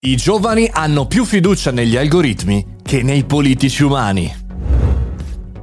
I giovani hanno più fiducia negli algoritmi che nei politici umani.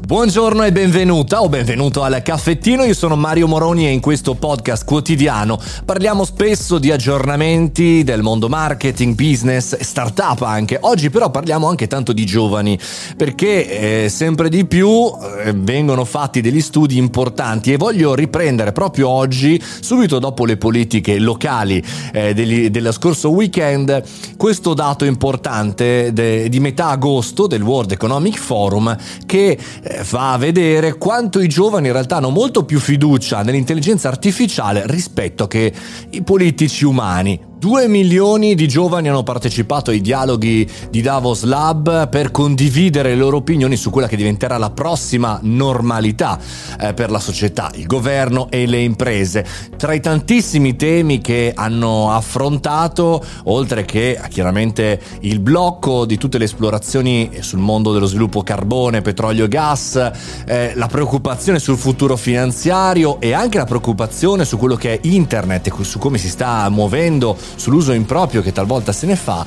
Buongiorno e benvenuta o benvenuto al caffettino, io sono Mario Moroni e in questo podcast quotidiano parliamo spesso di aggiornamenti del mondo marketing, business, startup anche. Oggi però parliamo anche tanto di giovani perché eh, sempre di più eh, vengono fatti degli studi importanti e voglio riprendere proprio oggi, subito dopo le politiche locali eh, degli, dello scorso weekend, questo dato importante de, di metà agosto del World Economic Forum che eh, fa vedere quanto i giovani in realtà hanno molto più fiducia nell'intelligenza artificiale rispetto che i politici umani. Due milioni di giovani hanno partecipato ai dialoghi di Davos Lab per condividere le loro opinioni su quella che diventerà la prossima normalità eh, per la società, il governo e le imprese. Tra i tantissimi temi che hanno affrontato, oltre che chiaramente il blocco di tutte le esplorazioni sul mondo dello sviluppo carbone, petrolio e gas, eh, la preoccupazione sul futuro finanziario e anche la preoccupazione su quello che è internet e su come si sta muovendo sull'uso improprio che talvolta se ne fa,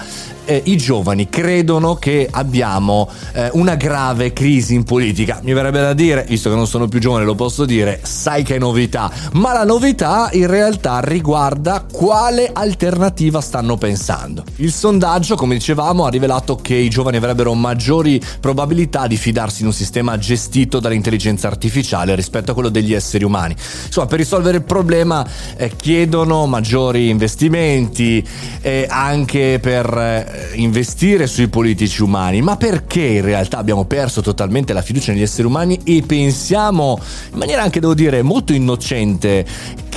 eh, i giovani credono che abbiamo eh, una grave crisi in politica. Mi verrebbe da dire, visto che non sono più giovane, lo posso dire, sai che novità, ma la novità in realtà riguarda quale alternativa stanno pensando. Il sondaggio, come dicevamo, ha rivelato che i giovani avrebbero maggiori probabilità di fidarsi in un sistema gestito dall'intelligenza artificiale rispetto a quello degli esseri umani. Insomma, per risolvere il problema eh, chiedono maggiori investimenti eh, anche per eh, investire sui politici umani, ma perché in realtà abbiamo perso totalmente la fiducia negli esseri umani e pensiamo in maniera anche devo dire molto innocente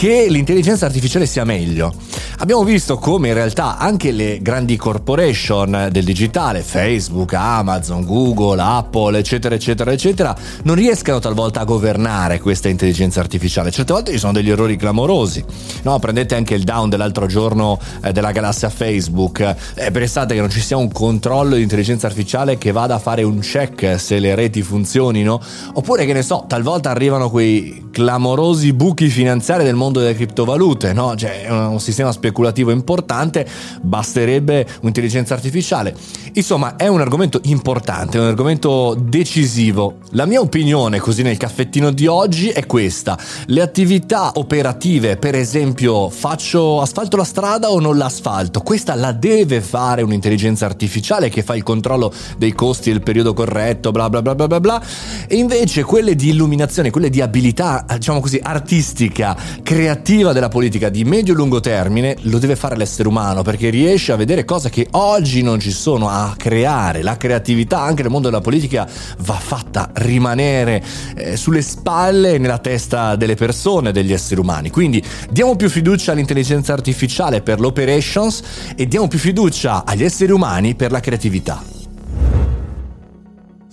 che l'intelligenza artificiale sia meglio. Abbiamo visto come in realtà anche le grandi corporation del digitale, Facebook, Amazon, Google, Apple, eccetera, eccetera, eccetera, non riescano talvolta a governare questa intelligenza artificiale. Certe volte ci sono degli errori clamorosi. No, prendete anche il down dell'altro giorno eh, della galassia Facebook. Eh, pensate che non ci sia un controllo di intelligenza artificiale che vada a fare un check se le reti funzionino? Oppure che ne so, talvolta arrivano quei clamorosi buchi finanziari del mondo delle criptovalute, no? Cioè, è un sistema speculativo importante, basterebbe un'intelligenza artificiale. Insomma, è un argomento importante, è un argomento decisivo. La mia opinione, così nel caffettino di oggi, è questa. Le attività operative, per esempio, faccio asfalto la strada o non l'asfalto? Questa la deve fare un'intelligenza artificiale che fa il controllo dei costi il periodo corretto, bla bla bla bla bla bla. E invece quelle di illuminazione, quelle di abilità, diciamo così, artistica, creativa della politica di medio e lungo termine, lo deve fare l'essere umano perché riesce a vedere cose che oggi non ci sono, a creare. La creatività anche nel mondo della politica va fatta rimanere eh, sulle spalle e nella testa delle persone, degli esseri umani. Quindi diamo più fiducia all'intelligenza artificiale per l'operations e diamo più fiducia agli esseri umani per la creatività.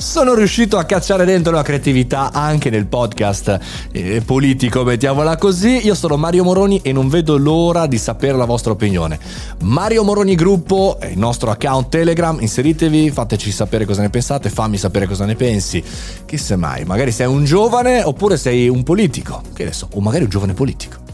Sono riuscito a cacciare dentro la creatività anche nel podcast eh, politico, mettiamola così. Io sono Mario Moroni e non vedo l'ora di sapere la vostra opinione. Mario Moroni Gruppo è il nostro account Telegram, inseritevi, fateci sapere cosa ne pensate, fammi sapere cosa ne pensi. Chissà mai, magari sei un giovane oppure sei un politico, che adesso, o magari un giovane politico.